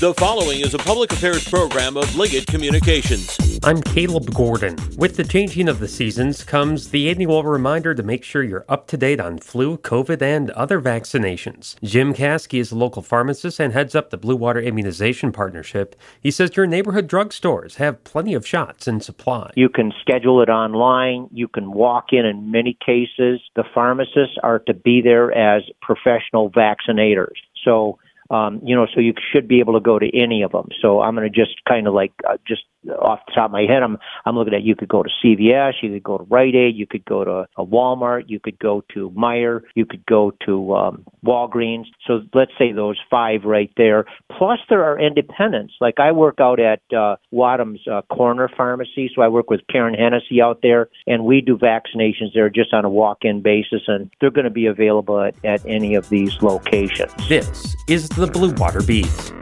The following is a public affairs program of Liggett Communications. I'm Caleb Gordon. With the changing of the seasons comes the annual reminder to make sure you're up to date on flu, COVID, and other vaccinations. Jim Kaski is a local pharmacist and heads up the Blue Water Immunization Partnership. He says your neighborhood drugstores have plenty of shots in supply. You can schedule it online. You can walk in in many cases. The pharmacists are to be there as professional vaccinators. So um, you know, so you should be able to go to any of them. So I'm going to just kind of like uh, just off the top of my head, I'm I'm looking at you could go to CVS, you could go to Rite Aid, you could go to a Walmart, you could go to Meijer, you could go to um, Walgreens. So let's say those five right there. Plus there are independents. Like I work out at uh, Wadham's uh, Corner Pharmacy, so I work with Karen Hennessy out there, and we do vaccinations there just on a walk-in basis, and they're going to be available at, at any of these locations. This is Blue Water Beat.